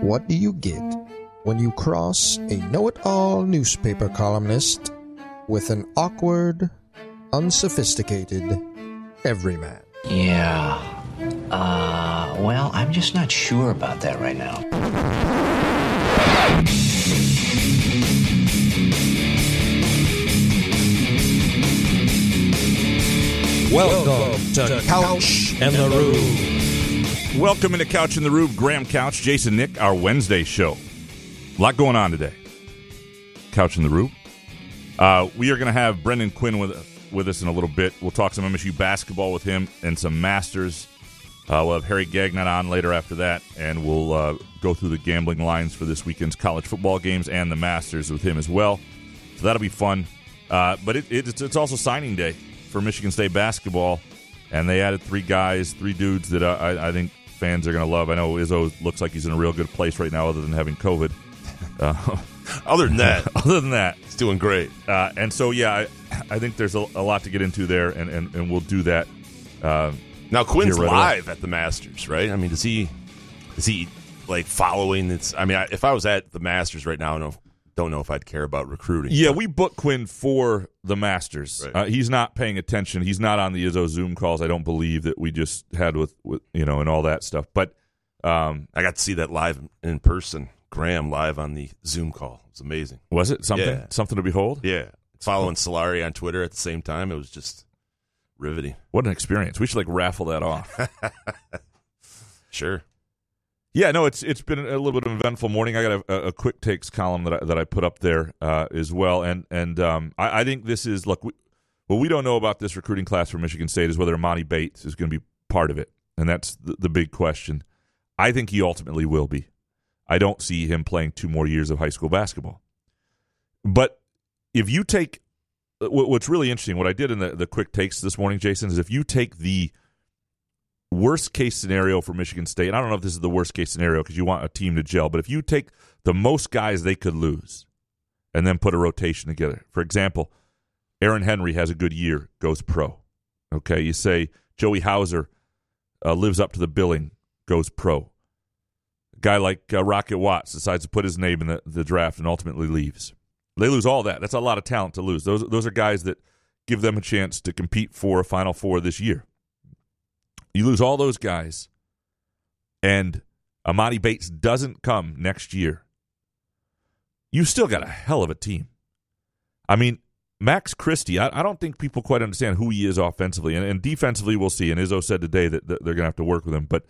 What do you get when you cross a know it all newspaper columnist with an awkward, unsophisticated everyman? Yeah. Uh, well, I'm just not sure about that right now. Welcome to Couch and the Rube. Welcome into Couch in the Rube. Graham Couch, Jason Nick, our Wednesday show. A lot going on today. Couch in the Rube. Uh, we are going to have Brendan Quinn with with us in a little bit. We'll talk some MSU basketball with him and some Masters. Uh, we'll have Harry Gagnon on later after that, and we'll uh, go through the gambling lines for this weekend's college football games and the Masters with him as well. So that'll be fun. Uh, but it, it, it's also signing day for Michigan State basketball, and they added three guys, three dudes that I, I think fans are going to love. I know Izzo looks like he's in a real good place right now, other than having COVID. Uh, other than that, other than that, he's doing great. Uh, and so, yeah, I, I think there's a, a, lot to get into there, and, and, and we'll do that. Uh, now Quinn's right live away. at the Masters, right? I mean, does he is he like following? It's. I mean, I, if I was at the Masters right now, I don't know, if I'd care about recruiting. Yeah, we booked Quinn for the Masters. Right. Uh, he's not paying attention. He's not on the Izzo Zoom calls. I don't believe that we just had with, with you know and all that stuff. But um, I got to see that live in person. Graham live on the Zoom call. It was amazing. Was it something? Yeah. Something to behold? Yeah. Following Solari on Twitter at the same time. It was just riveting. What an experience. We should like raffle that off. sure. Yeah, no, it's it's been a little bit of an eventful morning. I got a, a quick takes column that I, that I put up there uh, as well, and and um, I, I, think this is look. We, what we don't know about this recruiting class for Michigan State is whether Emoni Bates is going to be part of it, and that's the, the big question. I think he ultimately will be. I don't see him playing two more years of high school basketball. But if you take what's really interesting, what I did in the, the quick takes this morning, Jason, is if you take the worst case scenario for Michigan State, and I don't know if this is the worst case scenario because you want a team to gel, but if you take the most guys they could lose and then put a rotation together, for example, Aaron Henry has a good year, goes pro. Okay, you say Joey Hauser uh, lives up to the billing, goes pro A guy like uh, Rocket Watts decides to put his name in the, the draft and ultimately leaves. They lose all that. That's a lot of talent to lose. Those those are guys that give them a chance to compete for a Final Four this year. You lose all those guys, and Emoni Bates doesn't come next year. You still got a hell of a team. I mean, Max Christie, I, I don't think people quite understand who he is offensively. And, and defensively, we'll see. And Izzo said today that, that they're going to have to work with him. But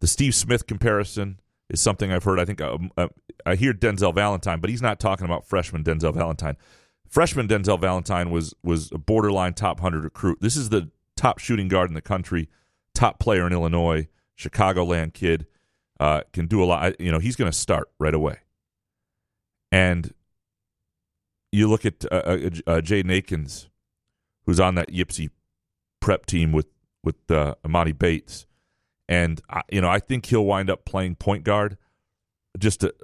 the Steve Smith comparison, is something I've heard. I think uh, uh, I hear Denzel Valentine, but he's not talking about freshman Denzel Valentine. Freshman Denzel Valentine was was a borderline top hundred recruit. This is the top shooting guard in the country, top player in Illinois, Chicagoland kid, uh, can do a lot. You know, he's going to start right away. And you look at uh, uh, uh Jaden Akins, who's on that Ypsi prep team with with uh, Emoni Bates and you know I think he'll wind up playing point guard. Just a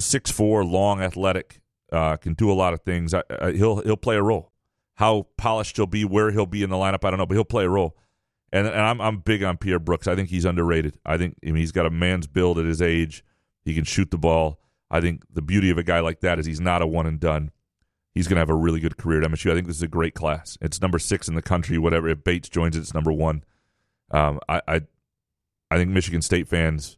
six four, long, athletic, uh, can do a lot of things. I, I, he'll he'll play a role. How polished he'll be, where he'll be in the lineup, I don't know, but he'll play a role. And and I'm I'm big on Pierre Brooks. I think he's underrated. I think I mean, he's got a man's build at his age. He can shoot the ball. I think the beauty of a guy like that is he's not a one and done. he's going to have a really good career at MSU. I think this is a great class. It's number six in the country. Whatever if Bates joins it, it's number one. Um, I, I I think Michigan State fans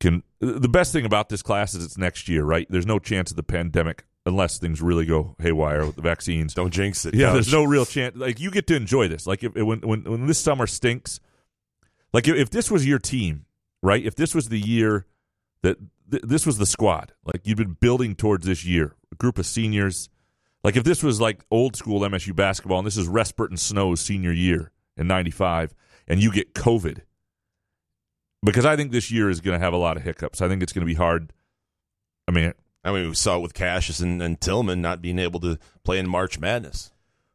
can. The best thing about this class is it's next year, right? There's no chance of the pandemic unless things really go haywire with the vaccines. Don't jinx it. Yeah, coach. there's no real chance. Like you get to enjoy this. Like if when when when this summer stinks, like if, if this was your team, right? If this was the year that th- this was the squad, like you'd been building towards this year, a group of seniors. Like if this was like old school MSU basketball, and this is Russ and Snow's senior year in '95, and you get COVID, because I think this year is going to have a lot of hiccups. I think it's going to be hard. I mean, I mean, we saw it with Cassius and, and Tillman not being able to play in March Madness.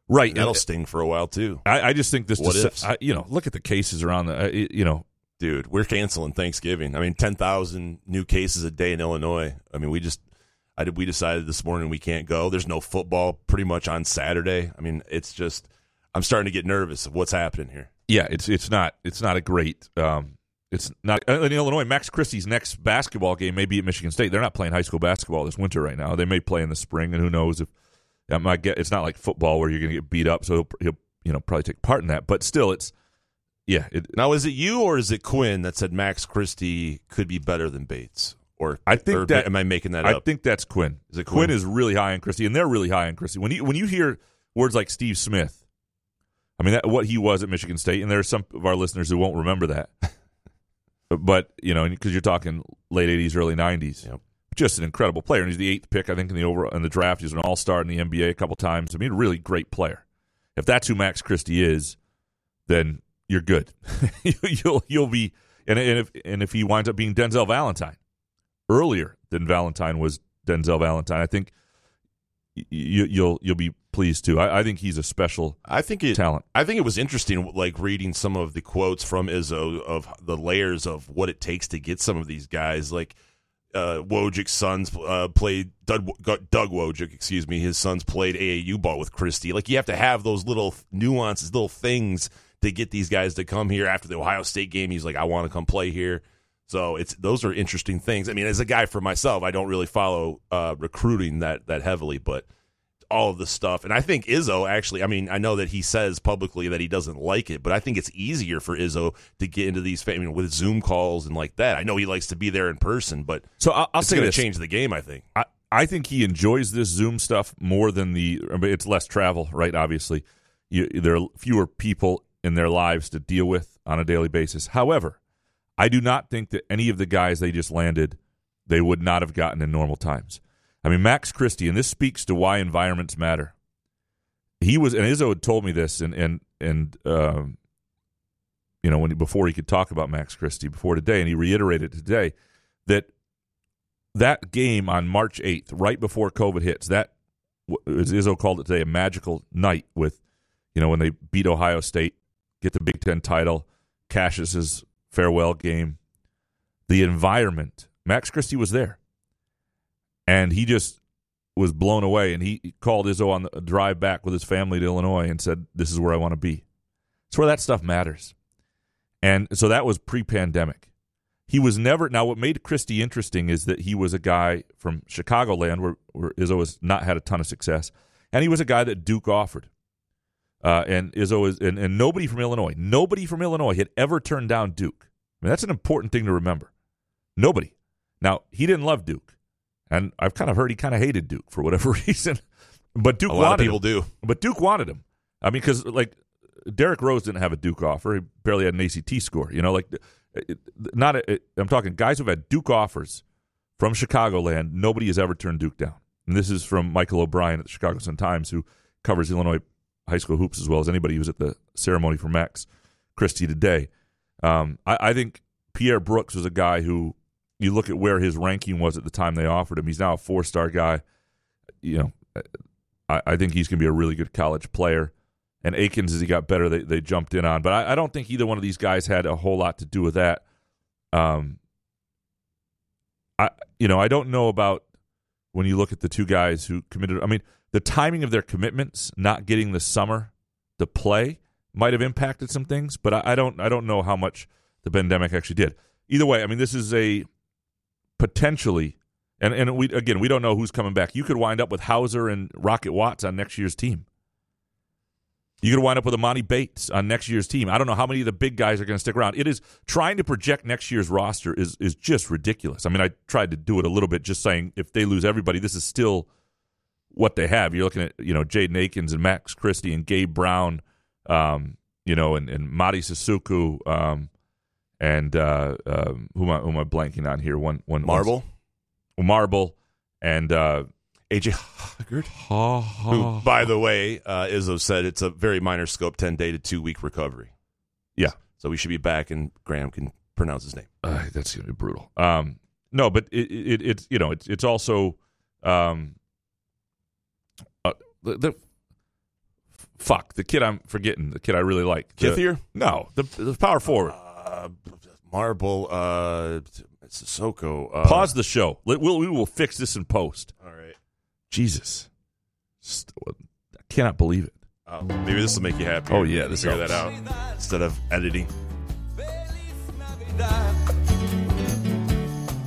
right? That'll and- sting for a while too, I, I just think this. What ifs? I, you know, look at the cases around the. Uh, you know, dude. We're canceling Thanksgiving. I mean, ten thousand new cases a day in Illinois. I mean, we just, I did. We decided this morning we can't go. There's no football pretty much on Saturday. I mean, it's just. I'm starting to get nervous of what's happening here. yeah, it's it's not it's not a great. Um, it's not uh, in Illinois. Max Christie's next basketball game may be at Michigan State. They're not playing high school basketball this winter right now. They may play in the spring, and who knows if that might get. It's not like football where you're going to get beat up, so he'll, he'll you know probably take part in that. But still, it's yeah. It, Now, is it you or is it Quinn that said Max Christie could be better than Bates? Or I think or that am I making that I up? think that's Quinn. Is it Quinn? Quinn? is really high on Christie, and they're really high on Christie. When you when you hear words like Steve Smith, I mean that, what he was at Michigan State, and there are some of our listeners who won't remember that. but you know, because you're talking late '80s, early '90s, Yep. just an incredible player, and he's the eighth pick, I think, in the over in the draft. He's an All Star in the NBA a couple times. I mean, a really great player. If that's who Max Christie is, then you're good. you'll you'll be, and and if and if he winds up being Denzel Valentine earlier than Valentine was Denzel Valentine, I think you, you'll you'll be pleased too. I, I think he's a special I think it. talent. I think it was interesting, like reading some of the quotes from Izzo of the layers of what it takes to get some of these guys. Like uh, Wojcik's sons uh, played Doug, Doug Wojcik, excuse me. His sons played AAU ball with Christie. Like you have to have those little nuances, little things to get these guys to come here. After the Ohio State game, he's like, "I want to come play here." So it's those are interesting things. I mean, as a guy for myself, I don't really follow uh, recruiting that that heavily, but all of this stuff. And I think Izzo actually, I mean, I know that he says publicly that he doesn't like it, but I think it's easier for Izzo to get into these, I mean, with Zoom calls and like that. I know he likes to be there in person, but So I'll, I'll it's say going to change the game, I think. I, I think he enjoys this Zoom stuff more than the. I mean, it's less travel, right? Obviously, you, there are fewer people in their lives to deal with on a daily basis. However, I do not think that any of the guys they just landed they would not have gotten in normal times. I mean, Max Christie, and this speaks to why environments matter. He was, and Izzo had told me this, and and and um, you know when before he could talk about Max Christie before today, and he reiterated today that that game on March 8th, right before COVID hits, that, as Izzo called it today, a magical night with, you know, when they beat Ohio State, get the Big Ten title, Cassius's farewell game, the environment. Max Christie was there. And he just was blown away. And he called Izzo on the drive back with his family to Illinois and said, This is where I want to be. It's where that stuff matters. And so that was pre pandemic. He was never now. What made Christie interesting is that he was a guy from Chicagoland, where, where Izzo has not had a ton of success, and he was a guy that Duke offered. Uh, and Izzo is, and, and nobody from Illinois, nobody from Illinois had ever turned down Duke. I mean, that's an important thing to remember. Nobody. Now he didn't love Duke, and I've kind of heard he kind of hated Duke for whatever reason. But Duke A lot of wanted people him. do. But Duke wanted him. I mean, because like Derrick Rose didn't have a Duke offer; he barely had an ACT score. You know, like it, not. A, I'm talking guys who've had Duke offers from Chicagoland. Nobody has ever turned Duke down. And this is from Michael O'Brien at the Chicago Sun Times, who covers Illinois high school hoops as well as anybody who was at the ceremony for Max Christie today. Um, I, I think Pierre Brooks was a guy who you look at where his ranking was at the time they offered him. He's now a four star guy. You know, I, I think he's going to be a really good college player. And Akins, as he got better, they, they jumped in on. But I, I don't think either one of these guys had a whole lot to do with that. Um, I you know I don't know about when you look at the two guys who committed. I mean, the timing of their commitments, not getting the summer to play, might have impacted some things. But I, I don't I don't know how much the pandemic actually did. Either way, I mean, this is a potentially And and we again we don't know who's coming back. You could wind up with Hauser and Rocket Watts on next year's team. You could wind up with Emoni Bates on next year's team. I don't know how many of the big guys are going to stick around. It is trying to project next year's roster is is just ridiculous. I mean, I tried to do it a little bit, just saying if they lose everybody, this is still what they have. You're looking at you know Jaden Akins and Max Christie and Gabe Brown, um, you know, and and Mady Sissoko, um, and uh, um, who am I who am I blanking on here? One one Marble, Marble, and uh, AJ Hoggard, who, by the way, uh, Izzo said it's a very minor scope, ten day to two week recovery. Yeah, so we should be back, and Graham can pronounce his name. Uh, that's gonna be brutal. Um, no, but it, it, it's you know it's it's also um, the, the fuck the kid I'm forgetting the kid I really like the, Kithier. No, the the power forward. Uh, Marble, uh, Sissoko. Uh, Pause the show. We'll, we will fix this in post. All right. Jesus, St- I cannot believe it. Oh, maybe this will make you happy. Oh, yeah, this figure helps. that out instead of editing.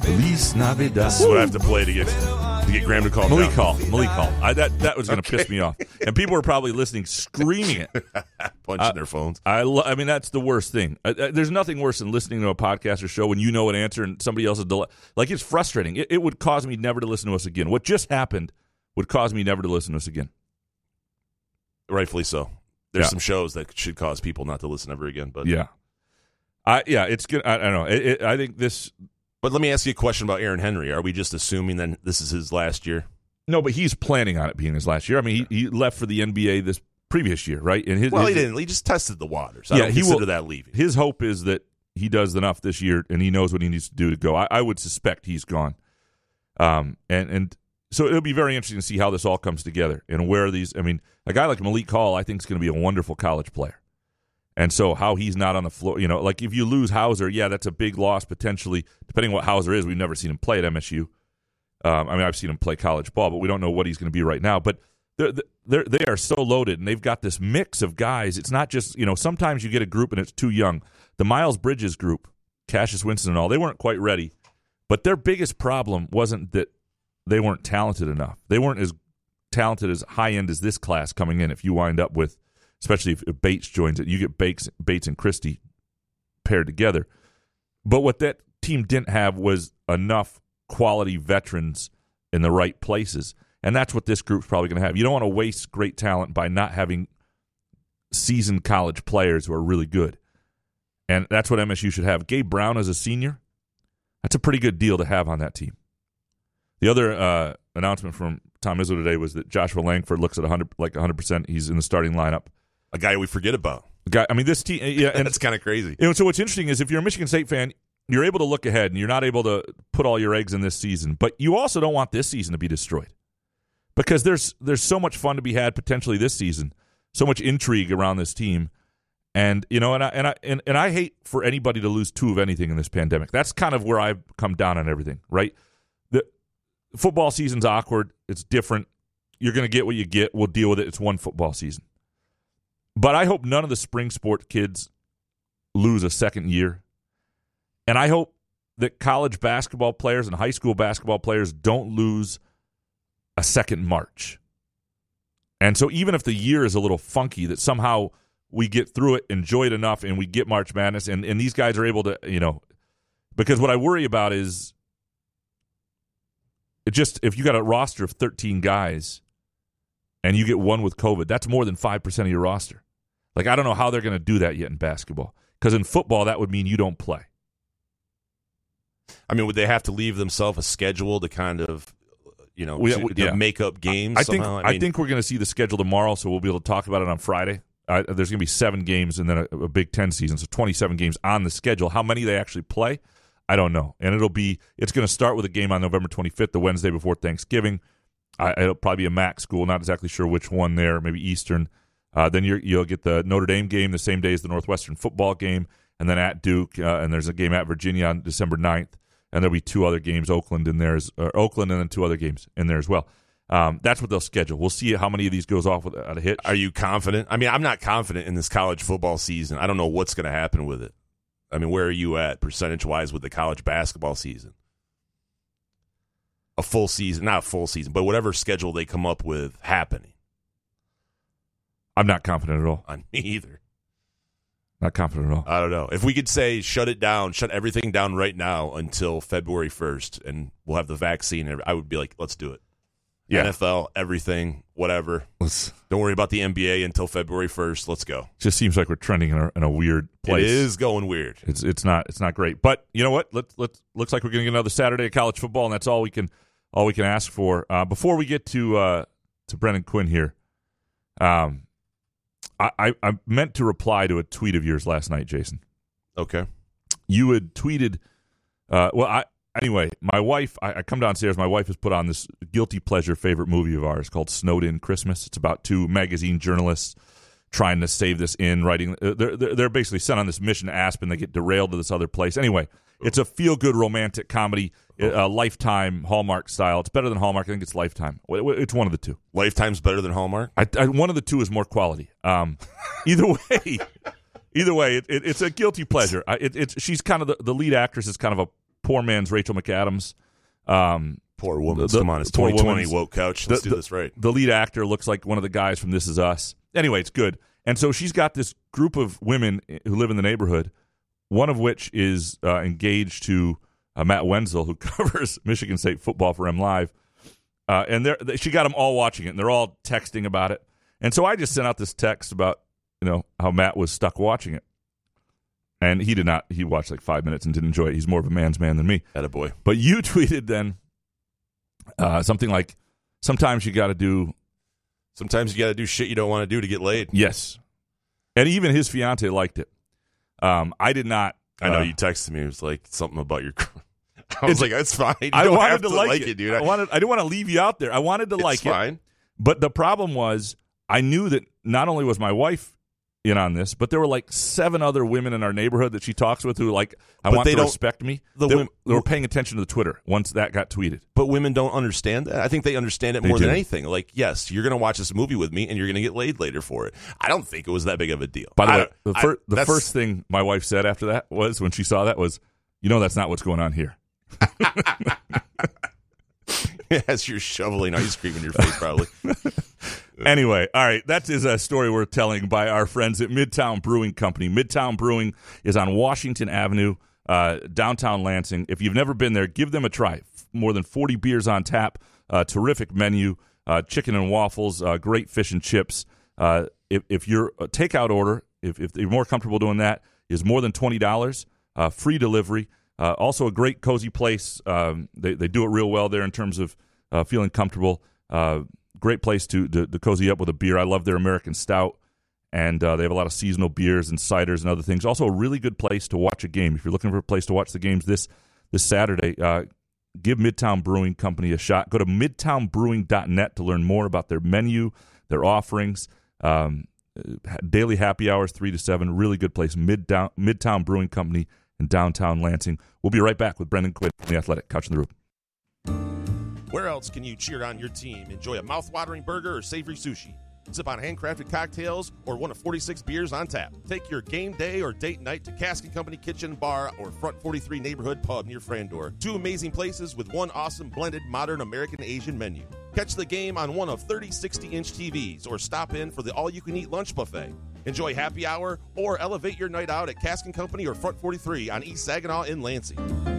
Feliz Navidad. This is what I have to play to get to get Graham to call. Malik down. call. Malik call. I, that that was going to Okay. piss me off, and people were probably listening, screaming it. punching their phones. I lo- I mean that's the worst thing. Uh, there's nothing worse than listening to a podcast or show when you know an answer and somebody else is del- like it's frustrating. It, it would cause me never to listen to us again. What just happened would cause me never to listen to us again. Rightfully so. There's Yeah. some shows that should cause people not to listen ever again. But Yeah, I yeah, it's good. I, I don't know. It, it, I think this. But let me ask you a question about Aaron Henry. Are we just assuming then this is his last year? No, but he's planning on it being his last year. I mean, he, he left for the NBA this previous year, right? And his Well, his- he didn't. He just tested the waters. I yeah, he consider will, that leaving. His hope is that he does enough this year, and he knows what he needs to do to go. I, I would suspect he's gone. Um, and and so it'll be very interesting to see how this all comes together and where these. I mean, a guy like Malik Hall, I think, is going to be a wonderful college player. And so how he's not on the floor, you know, like if you lose Hauser, yeah, that's a big loss potentially. Depending on what Hauser is, we've never seen him play at MSU. Um, I mean, I've seen him play college ball, but we don't know what he's going to be right now. But they're, they're they are so loaded, and they've got this mix of guys. It's not just you know. Sometimes you get a group and it's too young. The Miles Bridges group, Cassius Winston and all, they weren't quite ready. But their biggest problem wasn't that they weren't talented enough. They weren't as talented as high end as this class coming in. If you wind up with, especially if, Bates joins it, you get Bates, Bates and Christie paired together. But what that team didn't have was enough quality veterans in the right places. And that's what this group's probably going to have. You don't want to waste great talent by not having seasoned college players who are really good. And that's what MSU should have. Gabe Brown as a senior, that's a pretty good deal to have on that team. The other uh, announcement from Tom Izzo today was that Joshua Langford looks at 100 like 100%. He's in the starting lineup. A guy we forget about. Guy, I mean, this team, yeah, and That's kind of crazy. you know, so what's interesting is if you're a Michigan State fan, you're able to look ahead and you're not able to put all your eggs in this season, but you also don't want this season to be destroyed because there's there's so much fun to be had potentially this season, so much intrigue around this team, and you know, and I and I and, and I hate for anybody to lose two of anything in this pandemic. That's kind of where I've come down on everything. Right, the football season's awkward. It's different. You're going to get what you get. We'll deal with it. It's one football season. But I hope none of the spring sport kids lose a second year. And I hope that college basketball players and high school basketball players don't lose a second March. And so even if the year is a little funky, that somehow we get through it, enjoy it enough, and we get March Madness, and, and these guys are able to, you know, because what I worry about is it just if you got a roster of 13 guys and you get one with COVID, that's more than 5% of your roster. Like, I don't know how they're going to do that yet in basketball. Because in football, that would mean you don't play. I mean, would they have to leave themselves a schedule to kind of, you know, We- to, to yeah. make up games? I think somehow? I, mean, think we're going to see the schedule tomorrow, so we'll be able to talk about it on Friday. Uh, there's going to be seven games and then a, a Big Ten season, so 27 games on the schedule. How many they actually play, I don't know. And it'll be it's going to start with a game on November 25th, the Wednesday before Thanksgiving. I, it'll probably be a MAC school, not exactly sure which one there, maybe Eastern. Uh, then you're, you'll get the Notre Dame game the same day as the Northwestern football game, and then at Duke, uh, and there's a game at Virginia on December 9th, and there'll be two other games, Oakland in there, or Oakland, and then two other games in there as well. Um, that's what they'll schedule. We'll see how many of these goes off without a hit. Are you confident? I mean, I'm not confident in this college football season. I don't know what's going to happen with it. I mean, where are you at percentage wise with the college basketball season? a full season, not a full season, but whatever schedule they come up with happening. I'm not confident at all. On me either. Not confident at all. I don't know. If we could say shut it down, shut everything down right now until February 1st, and we'll have the vaccine, I would be like, let's do it. Yeah. NFL, everything, whatever. Let's, Don't worry about the NBA until February 1st. Let's go. just seems like we're trending in a, in a weird place. It is going weird. It's it's not it's not great. But you know what? Let let looks like we're going to get another Saturday of college football, and that's all we can all we can ask for. Uh, before we get to uh, to Brendan Quinn here, um, I, I I meant to reply to a tweet of yours last night, Jason. Okay. You had tweeted. Uh, well, I anyway, my wife. I, I come downstairs. My wife has put on this guilty pleasure favorite movie of ours called Snowed In Christmas. It's about two magazine journalists trying to save this in writing. uh, They're, they're basically sent on this mission to Aspen. They get derailed to this other place. Anyway, it's a feel good romantic comedy, uh, Lifetime Hallmark style. It's better than Hallmark. I think it's Lifetime. It's one of the two. Lifetime's better than Hallmark. I, I, one of the two is more quality. Um, either way, either way, it, it, it's a guilty pleasure. I, it, it's she's kind of the, the lead actress is kind of a poor man's Rachel McAdams. Um, Poor woman. The- Come on, it's 2020 woke couch. Let's the- do this right. The lead actor looks like one of the guys from This Is Us. Anyway, it's good. And so she's got this group of women who live in the neighborhood, one of which is uh, engaged to uh, Matt Wenzel, who covers Michigan State football for M Live. Uh, and they're, they, she got them all watching it, and they're all texting about it. And so I just sent out this text about, you know, how Matt was stuck watching it. And he did not. He watched like five minutes and didn't enjoy it. He's more of a man's man than me. A boy. But you tweeted then uh, something like, sometimes you got to do Sometimes you got to do shit you don't want to do to get laid. Yes. And even his fiance liked it. Um, I did not. I know uh, you texted me. It was like something about your. I was It's- like, that's fine. You I don't wanted have to, to like, it, dude. I wanted. I didn't want to leave you out there. I wanted to It's like fine. it. But the problem was, I knew that not only was my wife in on this, but there were like seven other women in our neighborhood that she talks with who like I But want they to respect me. the they, wom- they were paying attention to the Twitter once that got tweeted. But women don't understand that. I think they understand it They more than anything. Like, yes, you're going to watch this movie with me, and you're going to get laid later for it. I don't think it was that big of a deal. By the I- way, the, I- the first thing my wife said after that was when she saw that was, "You know, that's not what's going on here." as you're shoveling ice cream in your face, probably. Anyway, all right, that is a story worth telling by our friends at Midtown Brewing Company. Midtown Brewing is on Washington Avenue, uh, downtown Lansing. If you've never been there, give them a try. More than 40 beers on tap, uh, terrific menu, uh, chicken and waffles, uh, great fish and chips. Uh, if, if your uh, takeout order, if, if you're more comfortable doing that, is more than $20, uh, free delivery. Also, a great cozy place. Um, they, they do it real well there in terms of feeling comfortable. Uh, great place to, to to cozy up with a beer. I love their American Stout, and uh, they have a lot of seasonal beers and ciders and other things. Also, a really good place to watch a game. If you're looking for a place to watch the games this this Saturday, uh, give Midtown Brewing Company a shot. Go to midtownbrewing.net to learn more about their menu, their offerings. Um, uh, daily happy hours, three to seven. Really good place. Midtown Midtown Brewing Company in downtown Lansing. We'll be right back with Brendan Quinn the Athletic Couch in the Rube. Where else can you cheer on your team, enjoy a mouth-watering burger or savory sushi, sip on handcrafted cocktails, or one of 46 beers on tap? Take your game day or date night to Cask and Company Kitchen Bar or Front 43 Neighborhood Pub near Frandor. Two amazing places with one awesome blended modern American Asian menu. Catch the game on one of 30 60-inch TVs or stop in for the all-you-can-eat lunch buffet. Enjoy happy hour or elevate your night out at Cask and Company or Front 43 on East Saginaw in Lansing.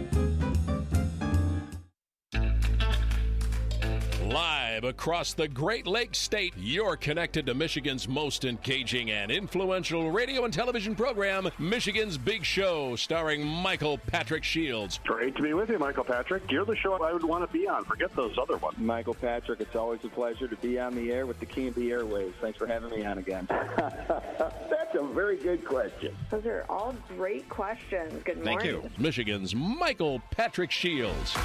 Live across the Great Lakes State, you're connected to Michigan's most engaging and influential radio and television program, Michigan's Big Show, starring Michael Patrick Shields. Great to be with you, Michael Patrick. You're the show I would want to be on. Forget those other ones. Michael Patrick, it's always a pleasure to be on the air with the King of the Airwaves. Thanks for having me on again. That's a very good question. Those are all great questions. Good Thank morning. you. Michigan's Michael Patrick Shields.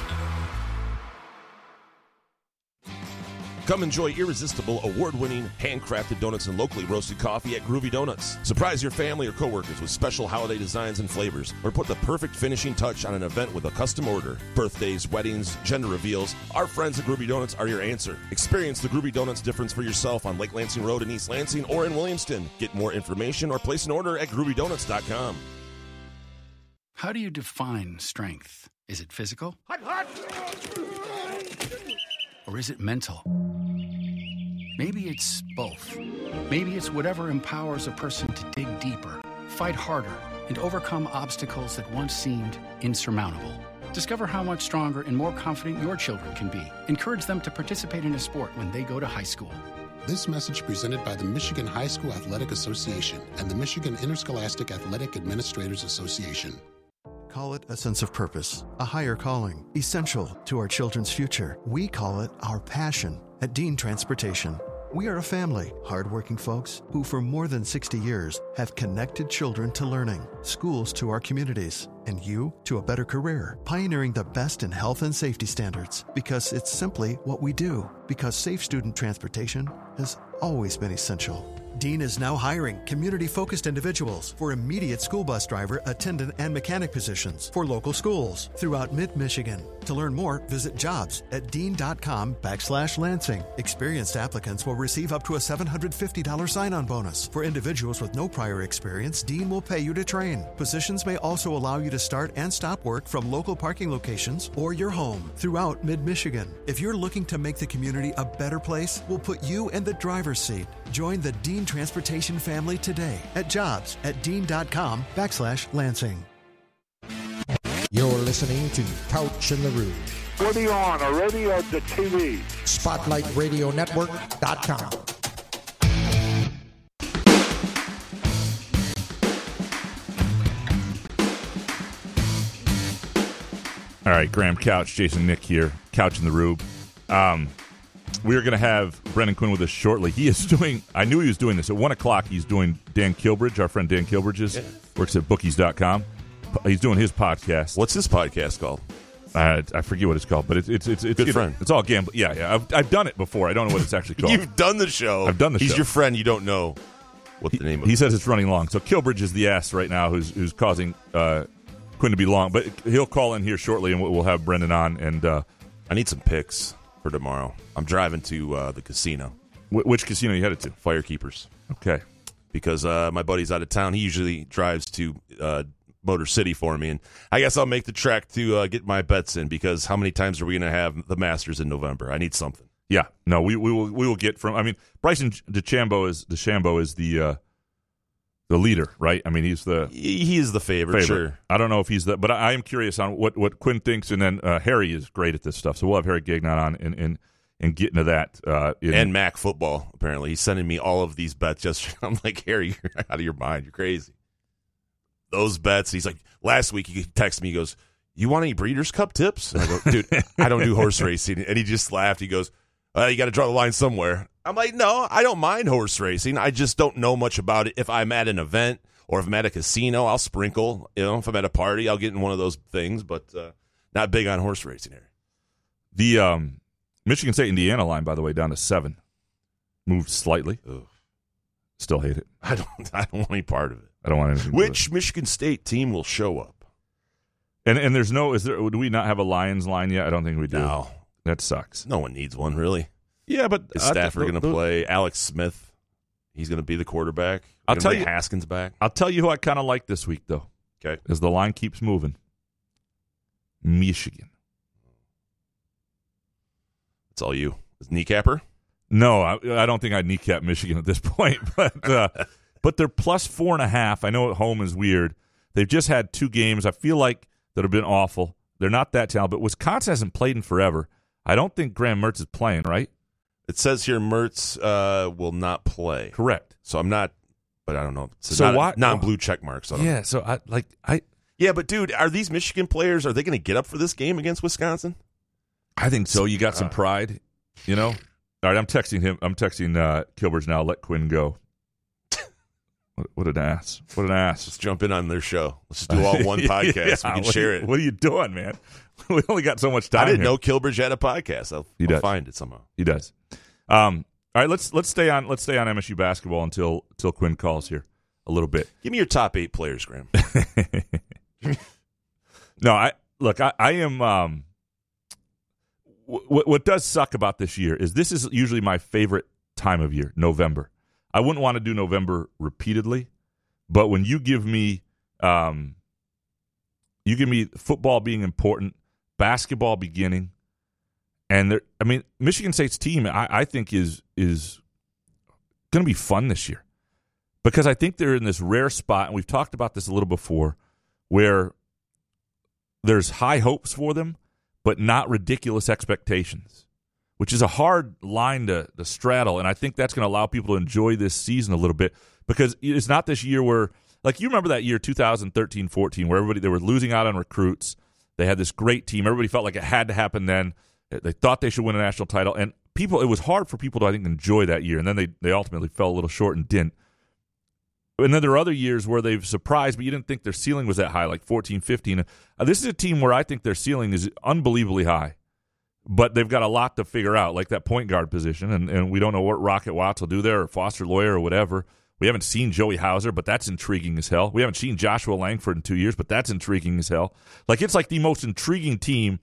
Come enjoy irresistible, award-winning, handcrafted donuts and locally roasted coffee at Groovy Donuts. Surprise your family or coworkers with special holiday designs and flavors, or put the perfect finishing touch on an event with a custom order. Birthdays, weddings, gender reveals. Our friends at Groovy Donuts are your answer. Experience the Groovy Donuts difference for yourself on Lake Lansing Road in East Lansing or in Williamston. Get more information or place an order at groovydonuts.com. How do you define strength? Is it physical? Or is it mental? Maybe it's both. Maybe it's whatever empowers a person to dig deeper, fight harder, and overcome obstacles that once seemed insurmountable. Discover how much stronger and more confident your children can be. Encourage them to participate in a sport when they go to high school. This message presented by the Michigan High School Athletic Association and the Michigan Interscholastic Athletic Administrators Association. Call it a sense of purpose, a higher calling, essential to our children's future. We call it our passion at Dean Transportation. We are a family, hardworking folks who, for more than 60 years, have connected children to learning, schools to our communities, and you to a better career, pioneering the best in health and safety standards because it's simply what we do. Because safe student transportation has always been essential. Dean is now hiring community focused individuals for immediate school bus driver, attendant, and mechanic positions for local schools throughout mid Michigan. To learn more, visit jobs at dean.com backslash Lansing. Experienced applicants will receive up to a $750 sign on bonus. For individuals with no prior experience, Dean will pay you to train. Positions may also allow you to start and stop work from local parking locations or your home throughout mid Michigan. If you're looking to make the community a better place, we'll put you in the driver's seat. Join the Dean Transportation family today at jobs at dean.com backslash Lansing. You're listening to Couch in the Rube. What are you on, already or the TV? SpotlightRadioNetwork.com. All right, Graham Couch, Jason Nick here, Couch in the Rube. Um, we're going to have Brendan Quinn with us shortly. He is doing, I knew he was doing this. At 1 o'clock, he's doing Dan Kilbridge, our friend Dan Kilbridge, is, works at bookies.com. He's doing his podcast. What's his podcast called? Uh, I forget what it's called, but it's it's it's, it's Good friend. It's all gambling. Yeah, yeah. I've, I've done it before. I don't know what it's actually called. You've done the show. I've done the He's show. your friend. You don't know what the name of He it says it's running long. So Kilbridge is the ass right now who's who's causing uh, Quinn to be long. But he'll call in here shortly, and we'll we'll have Brendan on. And uh, I need some picks for tomorrow. I'm driving to uh, the casino. wh- which casino you headed to? Firekeepers. Okay. Because uh, my buddy's out of town. He usually drives to uh, Motor City for me. And I guess I'll make the trek to uh, get my bets in because how many times are we going to have the Masters in November? I need something. Yeah, no, we, we will we will get from. I mean, Bryson DeChambeau is DeChambeau is the uh, the leader, right? I mean, he's the He is the favorite, sure. I don't know if he's the, but I, I am curious on what what Quinn thinks, and then uh, Harry is great at this stuff, so we'll have Harry Gagnon on and and, and get into that. Uh, in, And Mac football, apparently. He's sending me all of these bets yesterday. I'm like, Harry, you're out of your mind. You're crazy. Those bets. He's like, last week he texted me, he goes, You want any Breeders' Cup tips? And I go, Dude, I don't do horse racing. And he just laughed. He goes, well, you got to draw the line somewhere. I'm like, no, I don't mind horse racing. I just don't know much about it. If I'm at an event or if I'm at a casino, I'll sprinkle. You know, if I'm at a party, I'll get in one of those things, but uh, not big on horse racing here. the um, Michigan State Indiana line, by the way, down to seven, moved slightly. Still hate it. I don't. I don't want any part of it. I don't want anything. to do it. Which Michigan State team will show up? And and there's no is there do we not have a Lions line yet? I don't think we do. No. That sucks. No one needs one really. Yeah, but Is Stafford going to play? Alex Smith, he's going to be the quarterback. I'll tell you- Haskins back. I'll tell you who I kind of like this week though. Okay, as the line keeps moving. Michigan. It's all you. Is kneecapper? No, I, I don't think I'd kneecap Michigan at this point, but uh, but they're plus four and a half. I know at home is weird. They've just had two games. I feel like that have been awful. They're not that talented, but Wisconsin hasn't played in forever. I don't think Graham Mertz is playing, right? It says here Mertz uh, will not play. Correct. So I'm not, but I don't know. So not, why- non blue check marks? on 'em. Yeah, so I like I Yeah, but dude, are these Michigan players? Are they going to get up for this game against Wisconsin? I think so. You got some pride, you know. All right, I'm texting him. I'm texting uh, Kilbers now. Let Quinn go. What, what an ass! What an ass! Let's jump in on their show. Let's just do all one podcast. Yeah, we can what share it. What are you doing, man? We only got so much time. I didn't here. know Kilbridge had a podcast. I'll, He I'll does. find it somehow. He does. Um, all right, let's let's stay on let's stay on MSU basketball until until Quinn calls here a little bit. Give me your top eight players, Graham. No, I look. I, I am. Um, what what does suck about this year is this is usually my favorite time of year, November. I wouldn't want to do November repeatedly, but when you give me, um, you give me football being important, basketball beginning, And they're- I mean, Michigan State's team, I, I think is is going to be fun this year because I think they're in this rare spot, and we've talked about this a little before, where there's high hopes for them, but not ridiculous expectations, which is a hard line to, to straddle. And I think that's going to allow people to enjoy this season a little bit because it's not this year where, like, you remember that year 2013 14, where everybody, they were losing out on recruits. They had this great team. Everybody felt like it had to happen then. They thought they should win a national title. And people, it was hard for people to, I think, enjoy that year. And then they, they ultimately fell a little short and didn't. And then there are other years where they've surprised, but you didn't think their ceiling was that high, like 14, 15. Uh, this is a team where I think their ceiling is unbelievably high, but they've got a lot to figure out, like that point guard position. And, and we don't know what Rocket Watts will do there or Foster Loyer or whatever. We haven't seen Joey Hauser, but that's intriguing as hell. We haven't seen Joshua Langford in two years, but that's intriguing as hell. Like it's like the most intriguing team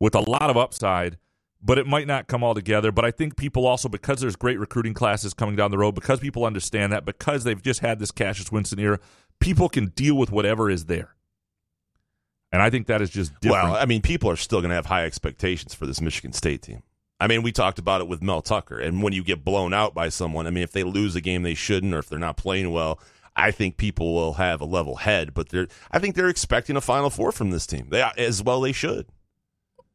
with a lot of upside but it might not come all together. But I think people also, because there's great recruiting classes coming down the road, because people understand that, because they've just had this Cassius Winston era, people can deal with whatever is there. And I think that is just different. Well, I mean, people are still going to have high expectations for this Michigan State team. I mean, we talked about it with Mel Tucker, and when you get blown out by someone, I mean, if they lose a game they shouldn't, or if they're not playing well, I think people will have a level head. But they're, I think they're expecting a Final Four from this team. They as well they should.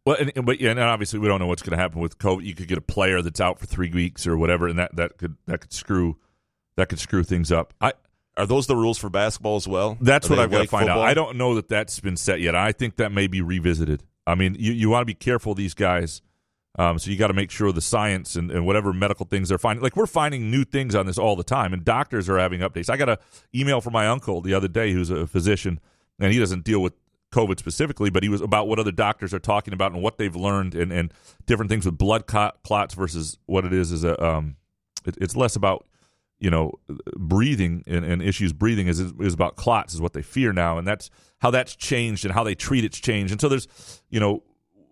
Well, and, but yeah, and obviously we don't know what's going to happen with COVID. You could get a player that's out for three weeks or whatever, and that, that could that could screw that could screw things up. I are those the rules for basketball as well? That's Are what I've got to find football? out. I don't know that that's been set yet. I think that may be revisited. I mean, you, you want to be careful these guys. Um, so you got to make sure the science and, and whatever medical things they're finding. Like we're finding new things on this all the time, and doctors are having updates. I got a email from my uncle the other day, who's a physician, and he doesn't deal with COVID specifically, but he was about what other doctors are talking about and what they've learned and, and different things with blood clot, clots versus what it is is a um, it, it's less about you know breathing and, and issues breathing is is about clots is what they fear now, and that's how that's changed and how they treat it's changed. And so there's you know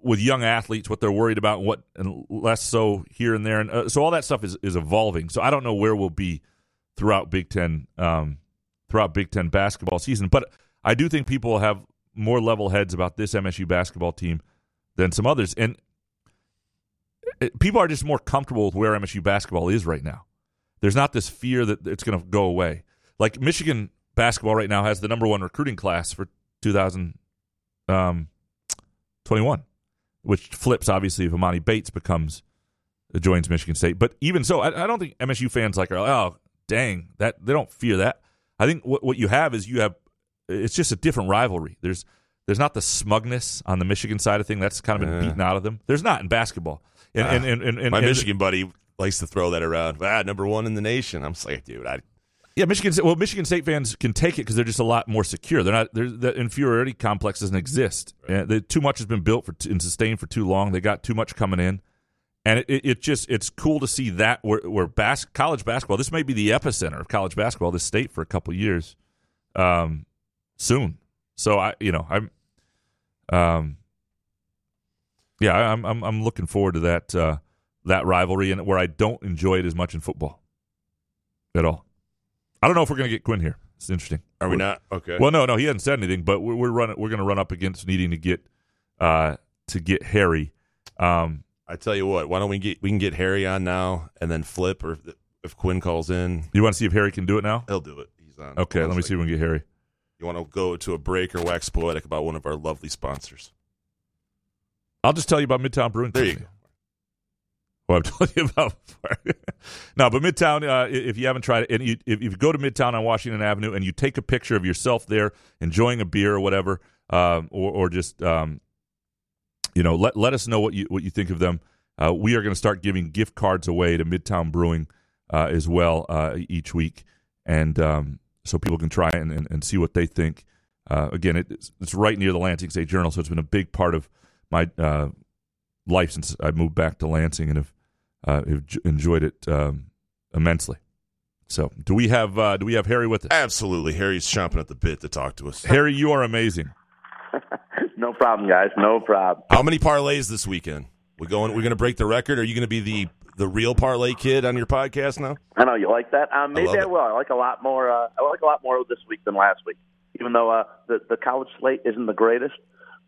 with young athletes what they're worried about and what and less so here and there, and uh, so all that stuff is is evolving. So I don't know where we'll be throughout Big Ten um, throughout Big Ten basketball season, but I do think people have more level heads about this MSU basketball team than some others, and it, people are just more comfortable with where MSU basketball is right now. There's not this fear that it's going to go away. Like Michigan basketball right now has the number one recruiting class for 2021, which flips obviously if Emoni Bates becomes uh, joins Michigan State. But even so, I, I don't think MSU fans like are oh dang that they don't fear that. I think what what you have is you have it's just a different rivalry. There's there's not the smugness on the Michigan side of thing that's kind of been Yeah. beaten out of them. There's not in basketball. And, Ah, and, and, and, and my Michigan buddy likes to throw that around. Ah, number one in the nation. I'm like, dude, I Yeah, Michigan. Well, Michigan State fans can take it because they're just a lot more secure. They're not. They're, the inferiority complex doesn't exist. And the, too much has been built for and sustained for too long. They got too much coming in, and it, it, it just it's cool to see that where, where bas- college basketball. This may be the epicenter of college basketball. This state for a couple years, um, soon. So I, you know, I'm, um, yeah, I- I'm I'm I'm looking forward to that uh, that rivalry and where I don't enjoy it as much in football at all. I don't know if we're going to get Quinn here. It's interesting. Are we We're- not? Okay. Well, no, no, he hasn't said anything, but we're, we're running. We're going to run up against needing to get uh, to get Harry. Um, I tell you what, why don't we get we can get Harry on now and then flip, or if, if Quinn calls in, you want to see if Harry can do it now? he'll do it. He's on. Okay, let me see if we can get Harry. You want to go to a break or wax poetic about one of our lovely sponsors? I'll just tell you about Midtown Brewing There you Company. I've told you about before. no, but Midtown, uh, if you haven't tried it, and you, if, you go to Midtown on Washington Avenue and you take a picture of yourself there enjoying a beer or whatever, um, or, or just um, you know, let let us know what you what you think of them. Uh, we are going to start giving gift cards away to Midtown Brewing uh, as well uh, each week, and um, so people can try and, and, and see what they think. Uh, again, it, it's, it's right near the Lansing State Journal, so it's been a big part of my uh, life since I moved back to Lansing and have, uh, have enjoyed it um, immensely. So, do we have uh, do we have Harry with us? Absolutely, Harry's chomping at the bit to talk to us. Harry, you are amazing. No problem, guys. No problem. How many parlays this weekend? We going? We're going to break the record. Are you going to be the the real parlay kid on your podcast now? I know you like that. Um, maybe love I, it. will. I like a lot more. Uh, I like a lot more this week than last week. Even though uh, the the college slate isn't the greatest,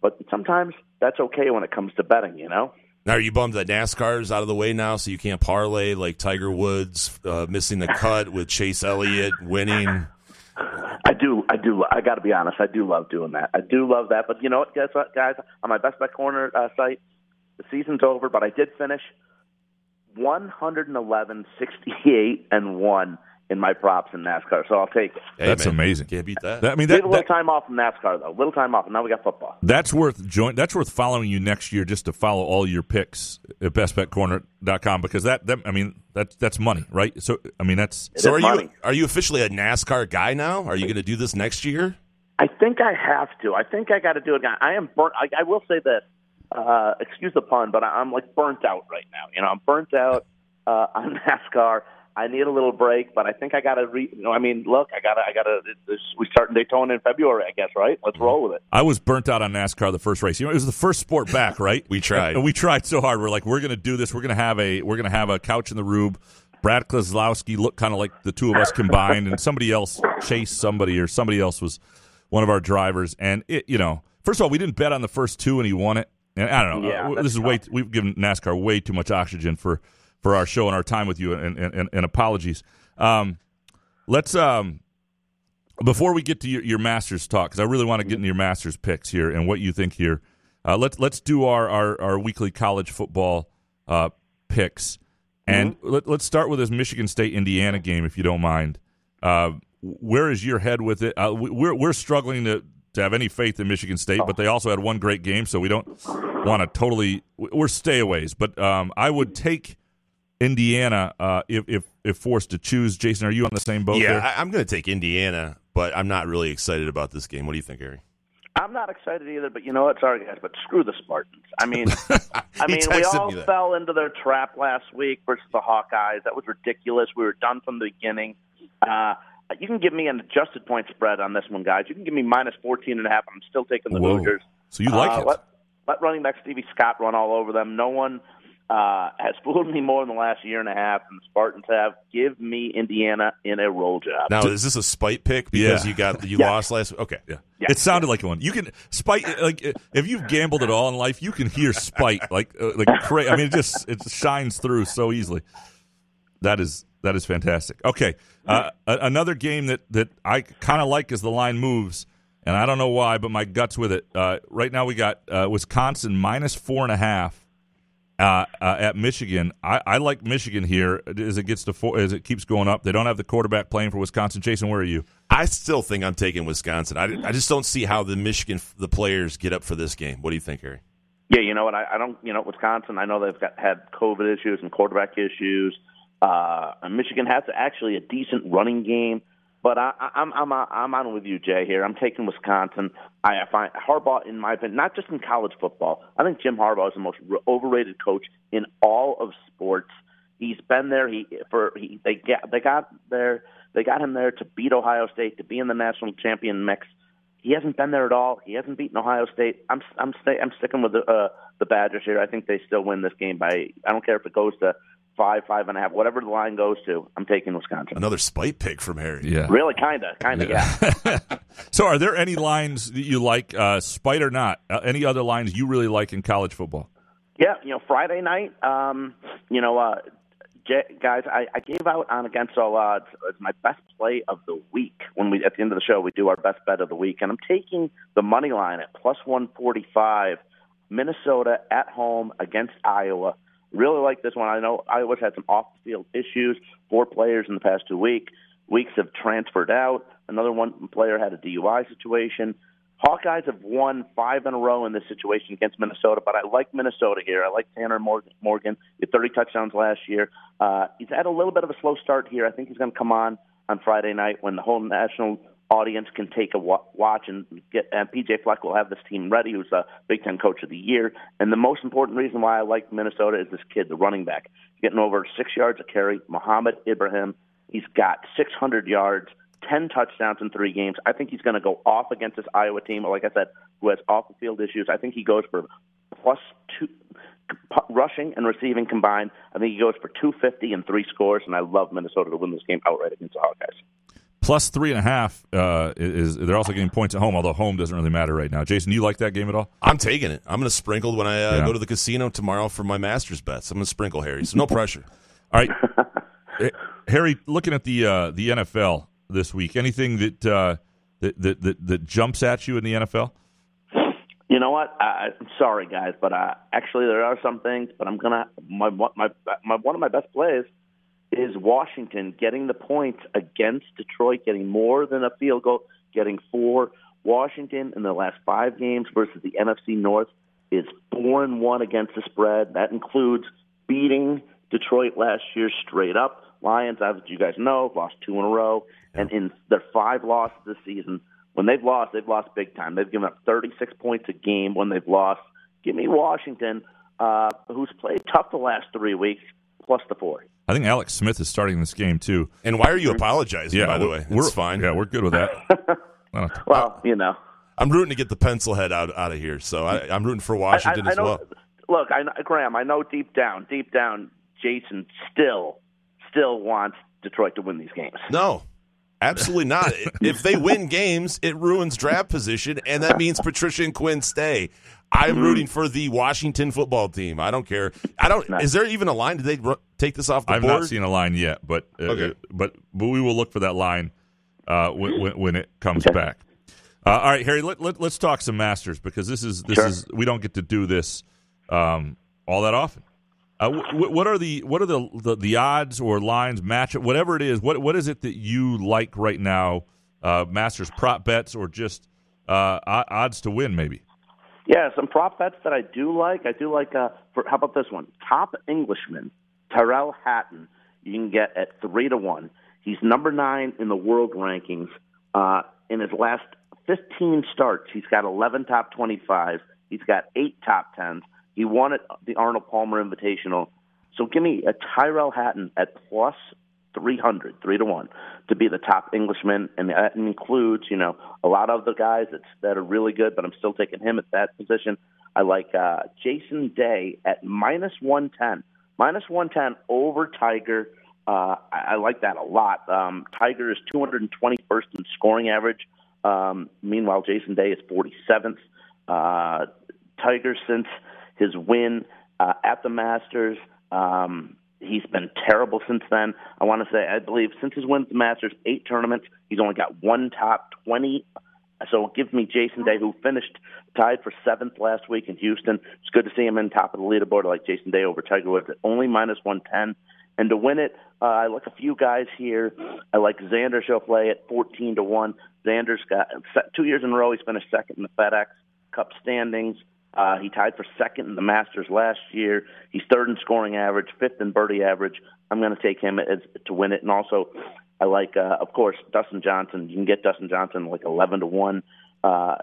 but sometimes that's okay when it comes to betting. You know. Now, are you bummed that NASCAR's out of the way now, so you can't parlay like Tiger Woods uh, missing the cut with Chase Elliott winning? I do, I do. I got to be honest. I do love doing that. I do love that. But you know what? Guess what, guys? On my best bet corner uh, site, the season's over, but I did finish 111, 68, and one in my props in NASCAR. So I'll take it. That's amazing. Can't beat that. That- I mean, Need that, a little that- time off from NASCAR though. Little time off, and now we got football. that's worth join. That's worth following you next year just to follow all your picks at bestbetcorner.com because that, that I mean that's that's money, right? So I mean that's So are you are you officially a NASCAR guy now? Are you going to do this next year? I think I have to. I think I got to do it again. I am burnt. I, I will say this. Uh, excuse the pun, but I, I'm like burnt out right now. You know, I'm burnt out uh, on NASCAR. I need a little break, but I think I got to. Re- you know, I mean, look, I got to. I got to. We start in Daytona in February, I guess. Right? Let's roll with it. I was burnt out on NASCAR the first race. You know, it was the first sport back, right? we tried. And we tried so hard. We're like, we're going to do this. We're going to have a we're going to have a couch in the rube. Brad Keselowski looked kind of like the two of us combined, and somebody else chased somebody, or somebody else was one of our drivers. And it, you know, first of all, we didn't bet on the first two, and he won it. And I don't know. Yeah, Uh, this is way. We've given NASCAR way too much oxygen for for our show and our time with you. And and, and, apologies. Um, let's um before we get to your, your Masters talk, because I really want to get into your Masters picks here and what you think here. Uh, let's let's do our, our, our weekly college football uh, picks, and let, let's start with this Michigan State Indiana game, if you don't mind. Uh, where is your head with it? Uh, we- we're we're struggling to to have any faith in Michigan State, but they also had one great game, so we don't want to totally. We're stayaways, but um, I would take Indiana uh, if if if forced to choose. Jason, are you on the same boat? yeah, there? I, I'm going to take Indiana, but I'm not really excited about this game. What do you think, Harry? I'm not excited either, but you know what? Sorry, guys, but screw the Spartans. I mean, I mean, we all me fell into their trap last week versus the Hawkeyes. That was ridiculous. We were done from the beginning. Uh, you can give me an adjusted point spread on this one, guys. You can give me minus 14 and a half. I'm still taking the Whoa. Hoosiers. So you like uh, it? Let, let running back Stevie Scott run all over them. No one uh, has fooled me more in the last year and a half than the Spartans have. Give me Indiana in a roll job. Now, is this a spite pick because Yeah. you got you Yeah. lost last? Okay, Yeah. It sounded like one. You can spite like if you've gambled at all in life, you can hear spite like uh, like cra- I mean, it just it shines through so easily. That is that is fantastic. Okay, uh, another game that that I kind of like as the line moves, and I don't know why, but my guts with it. Uh, right now we got uh, Wisconsin minus four and a half. Uh, uh, at Michigan, I, I like Michigan here as it gets to four, as it keeps going up. They don't have the quarterback playing for Wisconsin. Jason, where are you? I still think I'm taking Wisconsin. I, I just don't see how the Michigan the players get up for this game. What do you think, Harry? Yeah, you know what? I, I don't. You know, Wisconsin. I know they've got had COVID issues and quarterback issues. Uh, Michigan has actually a decent running game, but I, I'm I'm I'm on with you, Jay. Here, I'm taking Wisconsin. I, find Harbaugh, in my opinion, not just in college football. I think Jim Harbaugh is the most overrated coach in all of sports. He's been there. He for he they got they got there. They got him there to beat Ohio State to be in the national champion mix. He hasn't been there at all. He hasn't beaten Ohio State. I'm I'm stay, I'm sticking with the uh, the Badgers here. I think they still win this game by. I don't care if it goes to five, five and a half, whatever the line goes to. I'm taking Wisconsin. Another spite pick from Harry. Yeah. Really, kind of, kind of, yeah. So, are there any lines that you like, uh, spite or not? Uh, any other lines you really like in college football? Yeah, you know, Friday night, um, you know, uh, J- guys, I, I gave out on Against All Odds as my best play of the week. When we at the end of the show, we do our best bet of the week, and I'm taking the money line at plus 145. Minnesota at home against Iowa. Really like this one. I know Iowa's had some off-the-field issues. Four players in the past two week weeks have transferred out. Another one player had a DUI situation. Hawkeyes have won five in a row in this situation against Minnesota, but I like Minnesota here. I like Tanner Morgan. Morgan. He had 30 touchdowns last year. Uh, he's had a little bit of a slow start here. I think he's going to come on on Friday night when the whole national audience can take a watch and get. And PJ Fleck will have this team ready, who's a Big Ten Coach of the Year. And the most important reason why I like Minnesota is this kid, the running back, getting over six yards a carry. Mohamed Ibrahim. He's got 600 yards. 10 touchdowns in three games. I think he's going to go off against this Iowa team, like I said, who has off the field issues. I think he goes for plus two rushing and receiving combined. I think he goes for 250 and three scores, and I love Minnesota to win this game outright against the Hawkeyes. Plus three and a half uh, is they're also getting points at home, although home doesn't really matter right now. Jason, do you like that game at all? I'm taking it. I'm going to sprinkle when I uh, Yeah. go to the casino tomorrow for my Masters bets. I'm going to sprinkle Harry, so no pressure. All right, Harry, looking at the uh, the NFL this week, anything that, uh, that that that that jumps at you in the NFL? You know what? I, I'm sorry, guys, but uh, actually there are some things. But I'm gonna my my my one of my best plays is Washington getting the points against Detroit, getting more than a field goal, getting four. Washington in the last five games versus the NFC North is four and one against the spread. That includes beating Detroit last year straight up. Lions, as you guys know, lost two in a row, and in their five losses this season, when they've lost, they've lost big time. They've given up 36 points a game when they've lost. Give me Washington, uh, who's played tough the last three weeks, plus the four. I think Alex Smith is starting this game too. And why are you apologizing? Yeah, by the we're- way, we're it's fine. Yeah, we're good with that. Well, you know, I'm rooting to get the pencil head out out of here, so I, I'm rooting for Washington I, I, as I know, well. Look, I know, Graham, I know deep down, deep down, Jason still, still wants Detroit to win these games. No, absolutely not. if they win games, it ruins draft position, and that means Patricia and Quinn stay. I'm Mm-hmm. rooting for the Washington football team. I don't care. I don't. Is there even a line? Did they take this off the I've board? not seen a line yet, but uh, Okay. but but we will look for that line uh, when, when, when it comes back. Uh, all right, Harry, let, let, us talk some Masters because this is this Sure. is we don't get to do this um, all that often. Uh, wh- what are the what are the, the the odds or lines match whatever it is? What what is it that you like right now? Uh, Masters prop bets or just uh, odds to win maybe? Yeah, some prop bets that I do like. I do like. Uh, for, how about this one? Top Englishman Tyrell Hatton. You can get at three to one. He's number nine in the world rankings. Uh, in his last 15 starts, he's got 11 top 25. He's got eight top tens. He won at the Arnold Palmer Invitational. So give me a Tyrell Hatton at plus 300, three to one, to be the top Englishman, and that includes, you know, a lot of the guys that that are really good, but I'm still taking him at that position. I like uh, Jason Day at minus 110, minus 110 over Tiger. Uh, I, I like that a lot. Um, Tiger is 221st in scoring average. Um, meanwhile, Jason Day is 47th. Uh, Tiger, since his win uh, at the Masters, um, he's been terrible since then. I want to say, I believe, since his win at the Masters, eight tournaments, he's only got one top 20. So give me Jason Day, who finished tied for seventh last week in Houston. It's good to see him in top of the leaderboard. Like Jason Day over Tiger Woods only minus 110. And to win it, uh, I like a few guys here. I like Xander Schauffele at 14 to 1. Xander's got two years in a row, he's finished second in the FedEx Cup standings. Uh, he tied for second in the Masters last year. He's third in scoring average, fifth in birdie average. I'm going to take him as, to win it. And also, I like, uh, of course, Dustin Johnson. You can get Dustin Johnson like 11 to one. Uh,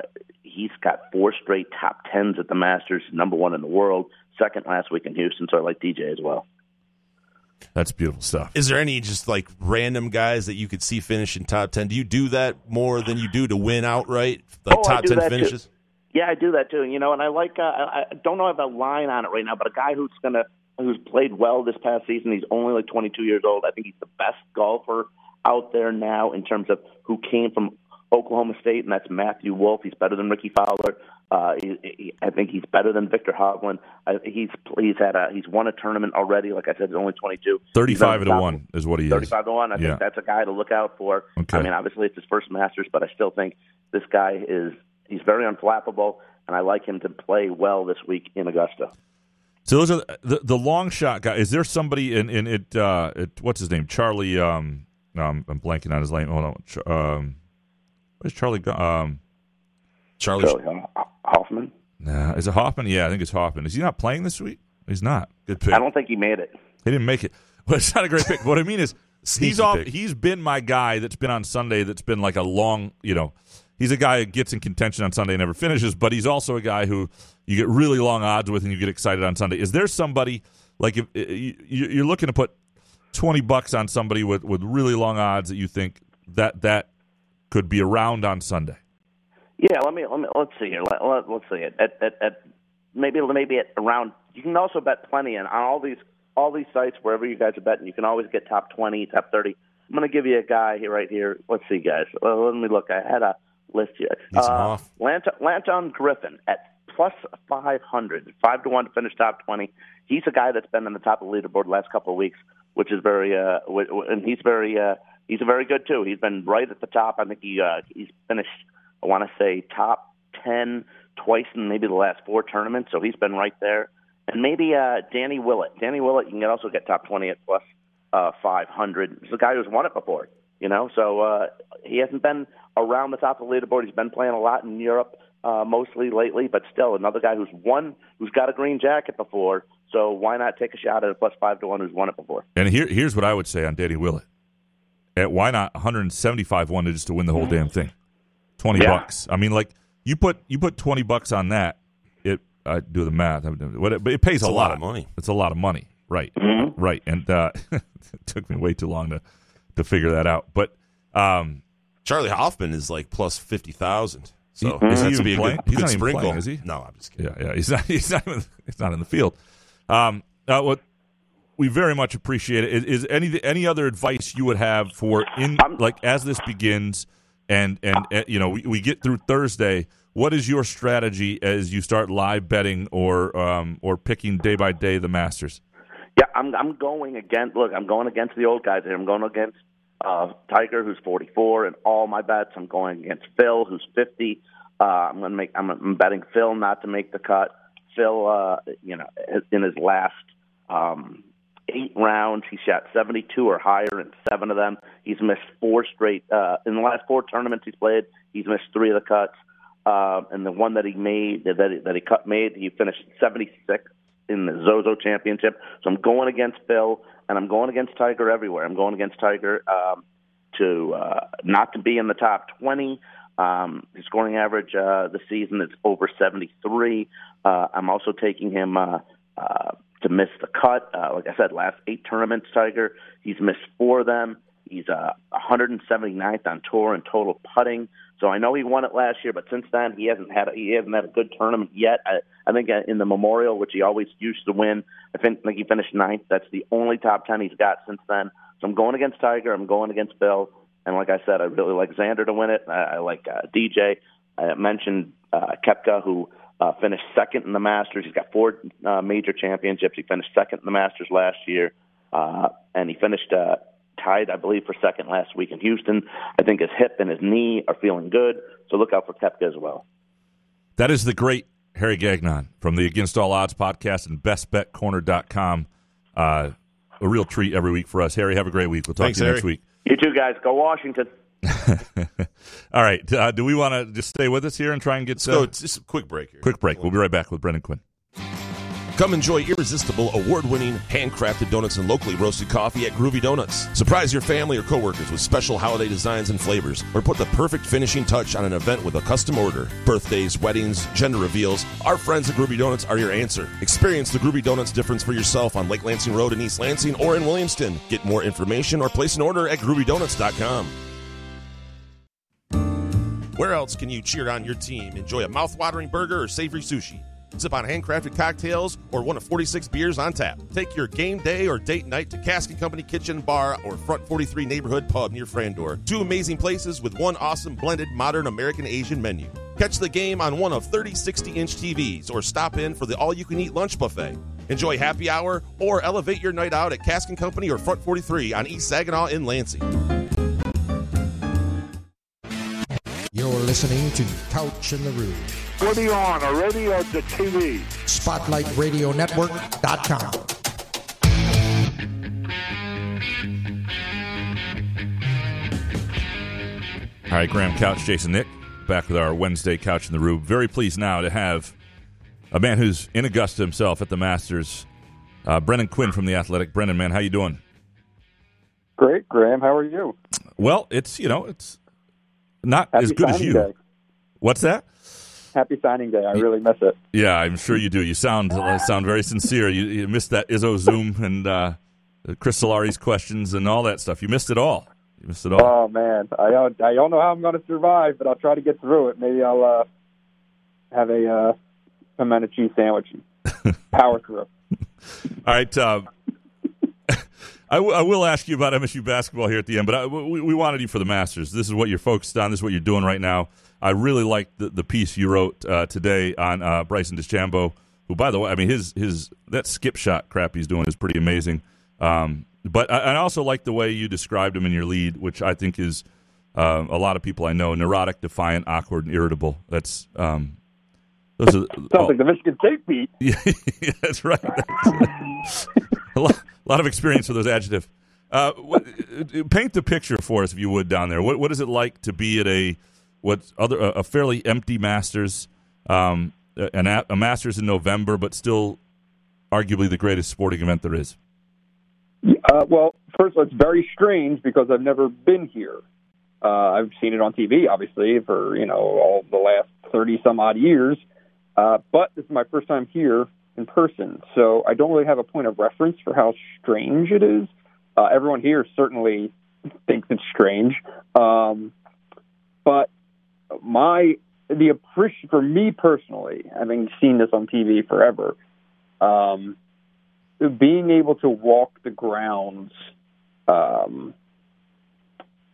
he's got four straight top tens at the Masters, number one in the world, second last week in Houston. So I like DJ as well. That's beautiful stuff. Is there any just like random guys that you could see finish in top ten? Do you do that more than you do to win outright, like Oh, top ten finishes? too. Yeah, I do that too. You know, and I like. Uh, I don't know if I have a line on it right now, but a guy who's gonna who's played well this past season. He's only like 22 years old. I think he's the best golfer out there now in terms of who came from Oklahoma State, and that's Matthew Wolff. He's better than Rickie Fowler. Uh, he, he, I think he's better than Viktor Hovland. I, he's he's had a he's won a tournament already. Like I said, he's only 22. 35 to 1 is what he is. 35 to 1. I Yeah. think that's a guy to look out for. Okay. I mean, obviously it's his first Masters, but I still think this guy is he's very unflappable, and I like him to play well this week in Augusta. So those are the the long shot guy. Is there somebody in in it? Uh, it what's his name? Charley. Um, no, I'm, I'm blanking on his name. Hold on. Ch- Um, where's Charley? Um, Charley. Charley Hoffman. Nah, is it Hoffman? Yeah, I think it's Hoffman. Is he not playing this week? He's not. Good pick. I don't think he made it. He didn't make it. Well, it's not a great pick. what I mean is, he's off. pick. He's been my guy that's been on Sunday. That's been like a long. You know, he's a guy who gets in contention on Sunday and never finishes. But he's also a guy who you get really long odds with and you get excited on Sunday. Is there somebody like if uh, you- you're looking to put twenty bucks on somebody with with really long odds that you think that that could be around on Sunday? Yeah, let me let me let's see here. Let, let, let's see it at, at at maybe maybe at around. You can also bet plenty on, on all these all these sites wherever you guys are betting. You can always get top twenty, top thirty. I'm going to give you a guy here right here. Let's see, guys. Well, let me look. I had a list here. Uh, off. Lanto, Lanto Griffin at plus 500, five to one to finish top 20. He's a guy that's been on the top of the leaderboard the last couple of weeks, which is very, uh, and he's very, uh, he's very good too. He's been right at the top. I think he, uh, he's finished. I want to say top 10 twice in maybe the last four tournaments, so he's been right there. And maybe uh, Danny Willett. Danny Willett, you can also get top 20 at plus uh, 500. He's a guy who's won it before, you know. So uh, he hasn't been around the top of the leaderboard. He's been playing a lot in Europe, uh, mostly lately, but still another guy who's won, who's got a green jacket before. So why not take a shot at a plus five to one who's won it before? And here, here's what I would say on Danny Willett. At why not 175 one to just to win the whole damn thing? 20 Yeah. bucks. I mean, like you put you put 20 bucks on that. It I do the math. But it, it pays It's a, a lot lot of money. It's a lot of money, right? Mm-hmm. Right. And uh, it took me way too long to to figure that out. But um, Charley Hoffman is like plus fifty thousand. So He- is he that's even be a playing? good, He's good not even sprinkle. playing, is he? No, I'm just kidding. Yeah, yeah. He's not. He's not. Even, he's not in the field. Um, uh, what we very much appreciate it. Is, is any any other advice you would have for in like as this begins and and uh, you know we, we get through Thursday. What is your strategy as you start live betting or um, or picking day by day the Masters? Yeah, I'm I'm going against. Look, I'm going against the old guys here. I'm going against uh, Tiger, who's 44, and all my bets. I'm going against Phil, who's 50. Uh, I'm to make. I'm, I'm betting Phil not to make the cut. Phil, uh, you know, in his last um, eight rounds, he shot 72 or higher in seven of them. He's missed four straight. Uh, in the last four tournaments he's played, he's missed three of the cuts. Uh, and the one that he made, that he, that he cut made, he finished 76 in the Zozo Championship. So I'm going against Phil, and I'm going against Tiger everywhere. I'm going against Tiger um, to uh, not to be in the top 20. Um, his scoring average uh, this season is over 73. Uh, I'm also taking him uh, uh, to miss the cut. Uh, like I said, last eight tournaments, Tiger, he's missed four of them. He's uh, 179th on tour in total putting. So I know he won it last year, but since then he hasn't had a, he hasn't had a good tournament yet. I, I think uh, in the Memorial, which he always used to win, I think, think he finished ninth. That's the only top ten he's got since then. So I'm going against Tiger. I'm going against Bill. And like I said, I really like Xander to win it. I, I like uh, DJ. I mentioned uh, Koepka, who uh, finished second in the Masters. He's got four uh, major championships. He finished second in the Masters last year, uh, and he finished uh, tied, I believe, for second last week in Houston. I think his hip and his knee are feeling good, so look out for Koepka as well. That is the great Harry Gagnon from the Against All Odds podcast and bestbetcorner.com. Uh, a real treat every week for us. Harry, have a great week. We'll talk Thanks, to you Harry. next week. You too, guys, go Washington. All right. Uh, do we want to just stay with us here and try and get Let's uh, go. Just a quick break here. quick break? We'll be right back with Brendan Quinn. Come enjoy irresistible, award-winning, handcrafted donuts and locally roasted coffee at Groovy Donuts. Surprise your family or coworkers with special holiday designs and flavors, or put the perfect finishing touch on an event with a custom order. Birthdays, weddings, gender reveals. Our friends at Groovy Donuts are your answer. Experience the Groovy Donuts difference for yourself on Lake Lansing Road in East Lansing or in Williamston. Get more information or place an order at groovydonuts.com. Where else can you cheer on your team? Enjoy a mouth-watering burger or savory sushi. Sip on handcrafted cocktails or one of 46 beers on tap. Take your game day or date night to Cask Company Kitchen Bar or Front 43 Neighborhood Pub near Frandor. Two amazing places with one awesome blended modern American Asian menu. Catch the game on one of 30 60 inch TVs or stop in for the all you can eat lunch buffet. Enjoy happy hour or elevate your night out at Cask Company or Front 43 on East Saginaw in Lansing. Listening to Couch in the Rube. What are you on, a radio or the TV? SpotlightRadioNetwork.com. All right, Graham Couch, Jason Nick, back with our Wednesday Couch in the Rube. Very pleased now to have a man who's in Augusta himself at the Masters, uh, Brendan Quinn from the Athletic. Brendan, man, how you doing? Great, Graham. How are you? Well, it's you know it's not Happy as good as you. day. What's that? Happy signing day. I really miss it. Yeah, I'm sure you do. You sound uh, sound very sincere. You, you missed that Izzo Zoom and uh, Chris Solari's questions and all that stuff. You missed it all. You missed it all. Oh man, I don't, I don't know how I'm going to survive, but I'll try to get through it. Maybe I'll uh, have a uh, pimento cheese sandwich. and Power through. All right. Uh, I, w- I will ask you about MSU basketball here at the end, but I, we, we wanted you for the Masters. This is what you're focused on. This is what you're doing right now. I really like the, the piece you wrote uh, today on uh, Bryson DeChambeau, who, by the way, I mean his his that skip shot crap he's doing is pretty amazing. Um, but I, I, also like the way you described him in your lead, which I think is uh, a lot of people I know neurotic, defiant, awkward, and irritable. That's um, those are, sounds oh, like the Michigan State beat. Yeah, that's right. a, lot, a lot of experience with those adjectives. Uh, paint the picture for us, if you would, down there. What, what is it like to be at a what other a fairly empty Masters, um, an, a Masters in November, but still arguably the greatest sporting event there is? Uh, well, first, all, it's very strange because I've never been here. Uh, I've seen it on TV, obviously, for you know all the last thirty some odd years. Uh, but this is my first time here in person, so I don't really have a point of reference for how strange it is. Uh, everyone here certainly thinks it's strange, um, but my the appreciation for me personally, having seen this on TV forever, um, being able to walk the grounds um,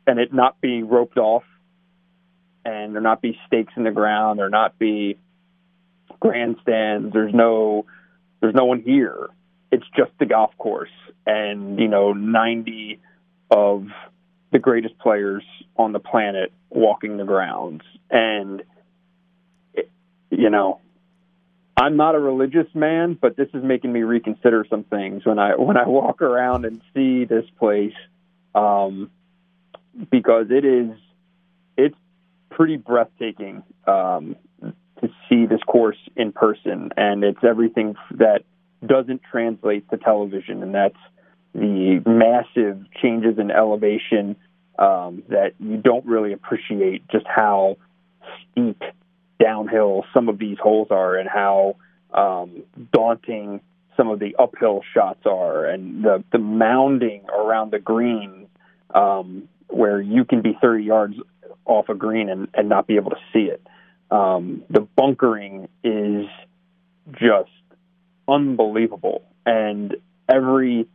and it not be roped off, and there not be stakes in the ground, there not be grandstands. There's no there's no one here. It's just the golf course, and you know, 90 of the greatest players on the planet walking the grounds, and it, you know, I'm not a religious man, but this is making me reconsider some things when I when I walk around and see this place, um, because it is it's pretty breathtaking um, see this course in person, and it's everything that doesn't translate to television, and that's the massive changes in elevation um, that you don't really appreciate just how steep downhill some of these holes are and how um, daunting some of the uphill shots are and the, the mounding around the green um, where you can be 30 yards off a green and, and not be able to see it. Um, the bunkering is just unbelievable. And every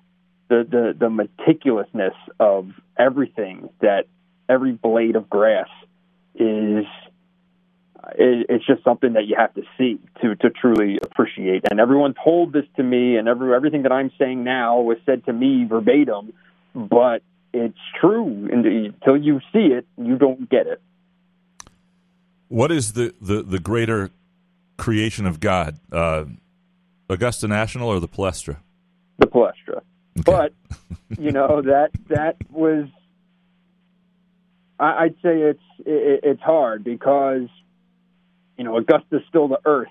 the, the, the meticulousness of everything that every blade of grass is it, it's just something that you have to see to to truly appreciate. And everyone told this to me, and every everything that I'm saying now was said to me verbatim, but it's true. And until you see it, you don't get it. What is the the, the greater creation of God, uh, Augusta National or the Palestra? The Palestra. Okay. But you know that that was. I, I'd say it's it, it's hard because you know, Augusta's still the earth,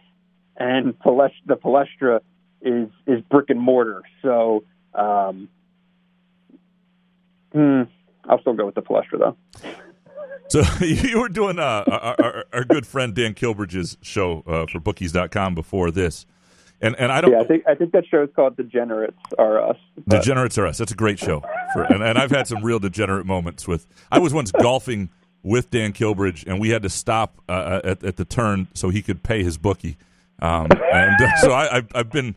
and Palestra, the Palestra is is brick and mortar. So, um, hmm, I'll still go with the Palestra though. So you were doing uh, our, our, our, good friend Dan Kilbridge's show uh, for Bookies.com before this, and and I don't. Yeah, I think I think that show is called Degenerates Are Us. But. Degenerates Are Us. That's a great show, for, and, and I've had some real degenerate moments with. I was once golfing with Dan Kilbridge, and we had to stop uh, uh, at, at the turn so he could pay his bookie. Um, and uh, so I, have been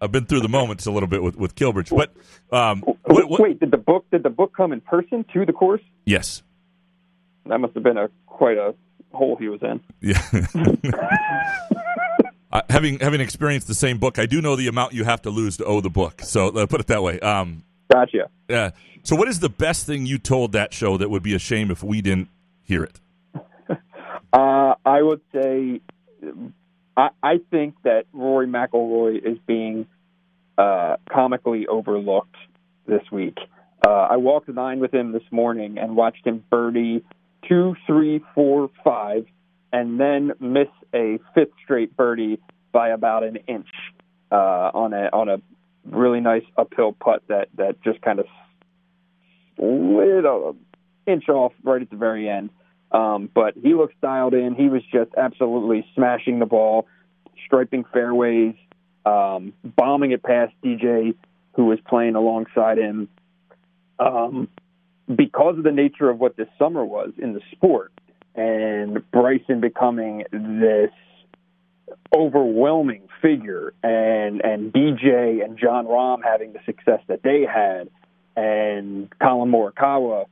I've been through the moments a little bit with, with Kilbridge. But um, what, what, wait, did the book did the book come in person to the course? Yes. That must have been a quite a hole he was in. Yeah. uh, having having experienced the same book, I do know the amount you have to lose to owe the book. So uh, put it that way. Um, gotcha. Yeah. So, what is the best thing you told that show that would be a shame if we didn't hear it? Uh, I would say, I, I, think that Rory McIlroy is being uh, comically overlooked this week. Uh, I walked the nine with him this morning and watched him birdie two, three, four, five, and then miss a fifth straight birdie by about an inch uh, on a on a really nice uphill putt that that just kind of little inch off right at the very end. Um, but he looks dialed in. He was just absolutely smashing the ball, striping fairways, um, bombing it past DJ, who was playing alongside him. Um, because of the nature of what this summer was in the sport, and Bryson becoming this overwhelming figure, and and DJ and Jon Rahm having the success that they had, and Collin Morikawa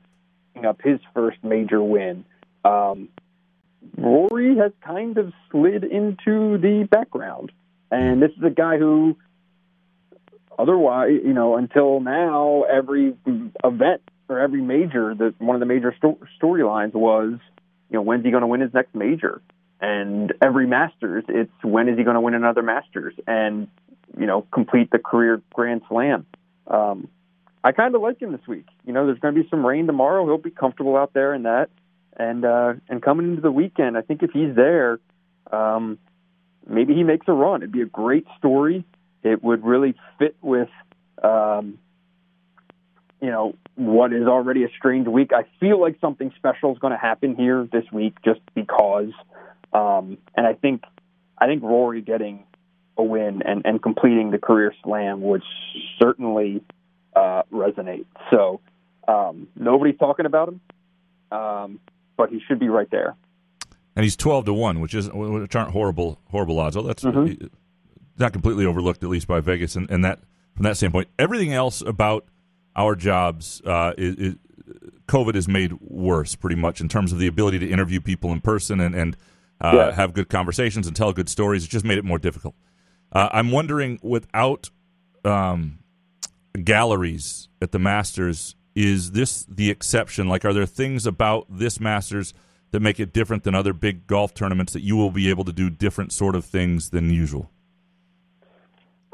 up his first major win. Um, Rory has kind of slid into the background, and this is a guy who, otherwise, you know, until now, every event or every major, that one of the major sto- storylines was, you know, when's he going to win his next major? And every Masters, it's when is he going to win another Masters and you know complete the career Grand Slam. Um, I kind of like him this week. You know, there's going to be some rain tomorrow. He'll be comfortable out there in that. And uh, and coming into the weekend, I think if he's there, um, maybe he makes a run. It'd be a great story. It would really fit with, um, you know, what is already a strange week. I feel like something special is going to happen here this week, just because. Um, and I think, I think Rory getting a win and, and completing the career slam would certainly uh, resonate. So um, nobody's talking about him, um, but he should be right there. And he's twelve to one, which is which aren't horrible horrible odds. Oh, that's Mhm. not completely overlooked, at least by Vegas. And, and that from that standpoint, everything else about our jobs uh, is, is COVID has made worse, pretty much in terms of the ability to interview people in person and and uh, Yeah. have good conversations and tell good stories. It just made it more difficult. Uh, I'm wondering, without um, galleries at the Masters, is this the exception? Like, are there things about this Masters that make it different than other big golf tournaments that you will be able to do different sort of things than usual?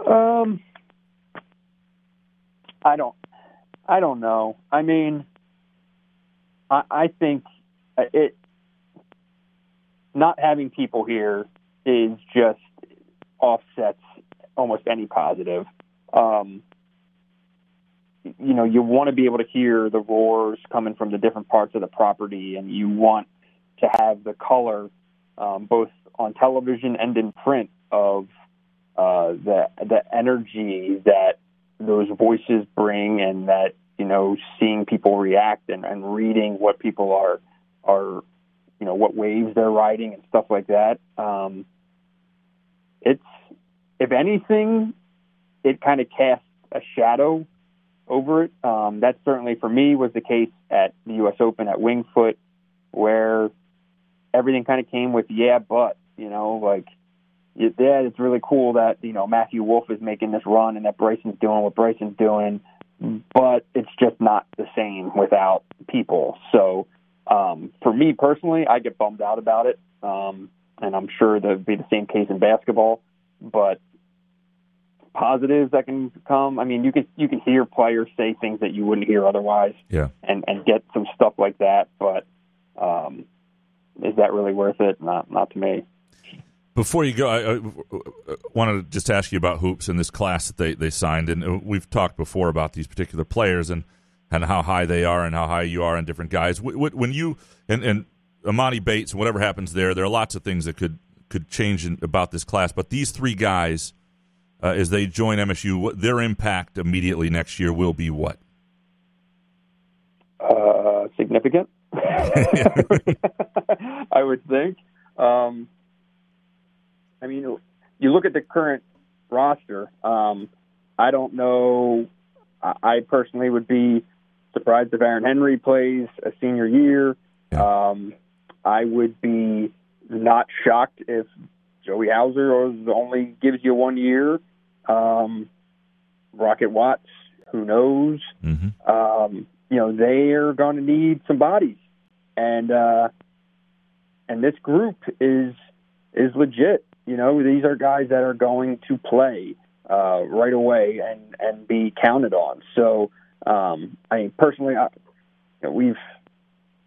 Um, I don't, I don't know. I mean, I, I think it not having people here is just offsets almost any positive. Um, you know, you want to be able to hear the roars coming from the different parts of the property, and you want to have the color, um, both on television and in print, of uh, the the energy that those voices bring, and that you know, seeing people react and, and reading what people are are you know what waves they're riding and stuff like that. Um, it's if anything, it kind of casts a shadow over it. Um, that certainly for me was the case at the U.S. Open at Winged Foot, where everything kind of came with yeah, but you know, like yeah, it's really cool that you know Matthew Wolff is making this run and that Bryson's doing what Bryson's doing, but it's just not the same without people. So um, for me personally, I get bummed out about it, um, and I'm sure that'd be the same case in basketball. But positives that can come. I mean, you can you can hear players say things that you wouldn't hear otherwise, Yeah. and and get some stuff like that. But um, is that really worth it? Not not to me. Before you go, I, I wanted to just ask you about hoops and this class that they, they signed. And we've talked before about these particular players and, and how high they are and how high you are in different guys. Wh- wh- When you and, and Emoni Bates and whatever happens there, there are lots of things that could could change in, about this class. But these three guys, uh, as they join MSU, what, their impact immediately next year will be what? Uh, significant, I would think. Um, I mean, you look at the current roster. Um, I don't know. I personally would be surprised if Aaron Henry plays a senior year. Um, I would be not shocked if Joey Hauser only gives you one year. Um, Rocket Watts, who knows? Um, you know, they are going to need some bodies, and uh, and this group is is legit. You know, these are guys that are going to play uh, right away and and be counted on. So, um, I mean, personally, I, you know, we've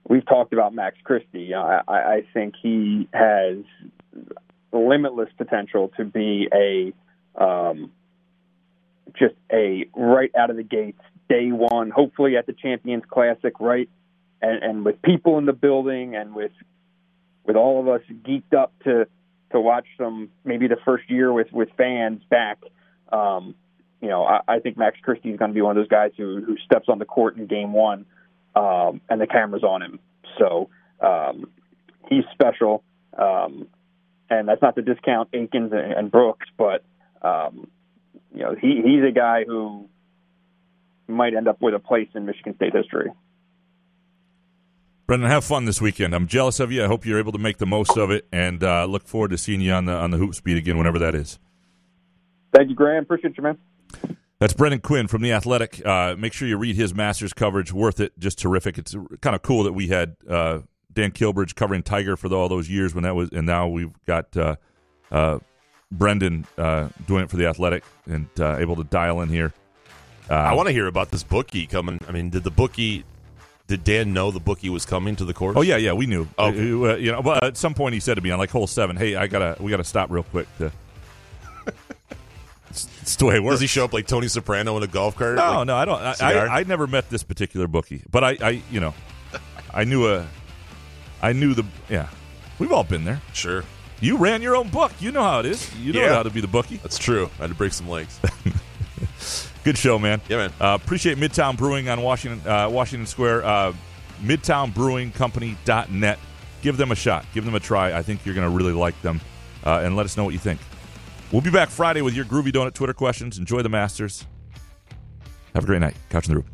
we've talked about Max Christie. I, I think he has limitless potential to be a um, just a right out of the gates day one. Hopefully at the Champions Classic, right, and, and with people in the building and with with all of us geeked up to to watch some maybe the first year with with fans back. Um, you know, I, I think Max Christie is going to be one of those guys who who steps on the court in game one, um, and the camera's on him. So um, he's special, um, and that's not to discount Akins and, and Brooks, but um, you know he he's a guy who might end up with a place in Michigan State history. Brendan, have fun this weekend. I'm jealous of you. I hope you're able to make the most of it, and uh, look forward to seeing you on the on the hoop speed again, whenever that is. Thank you, Graham. Appreciate you, man. That's Brendan Quinn from the Athletic. Uh, make sure you read his Masters coverage. Worth it. Just terrific. It's kind of cool that we had uh, Dan Kilbridge covering Tiger for all those years when that was, and now we've got uh, uh Brendan uh, doing it for the Athletic and uh, able to dial in here. I want to hear about this bookie coming. I mean, did the bookie? Did Dan know the bookie was coming to the course? Oh yeah, yeah, we knew. Oh, Uh, you know, but at some point he said to me on like hole seven, "Hey, I gotta, we gotta stop real quick." To... it's, it's the way it works. Does he show up like Tony Soprano in a golf cart? No, Like, no, I don't. I. I, I never met this particular bookie, but I, I, you know, I knew a, I knew the. Yeah, we've all been there. Sure. You ran your own book. You know how it is. You know Yeah. how to be the bookie. That's true. I had to break some legs. Good show, man. Yeah, man. Uh, appreciate Midtown Brewing on Washington uh, Washington Square. Uh, MidtownBrewingCompany.net. Give them a shot. Give them a try. I think you're going to really like them. Uh, and let us know what you think. We'll be back Friday with your Groovy Donut Twitter questions. Enjoy the Masters. Have a great night. Couch in the Rube.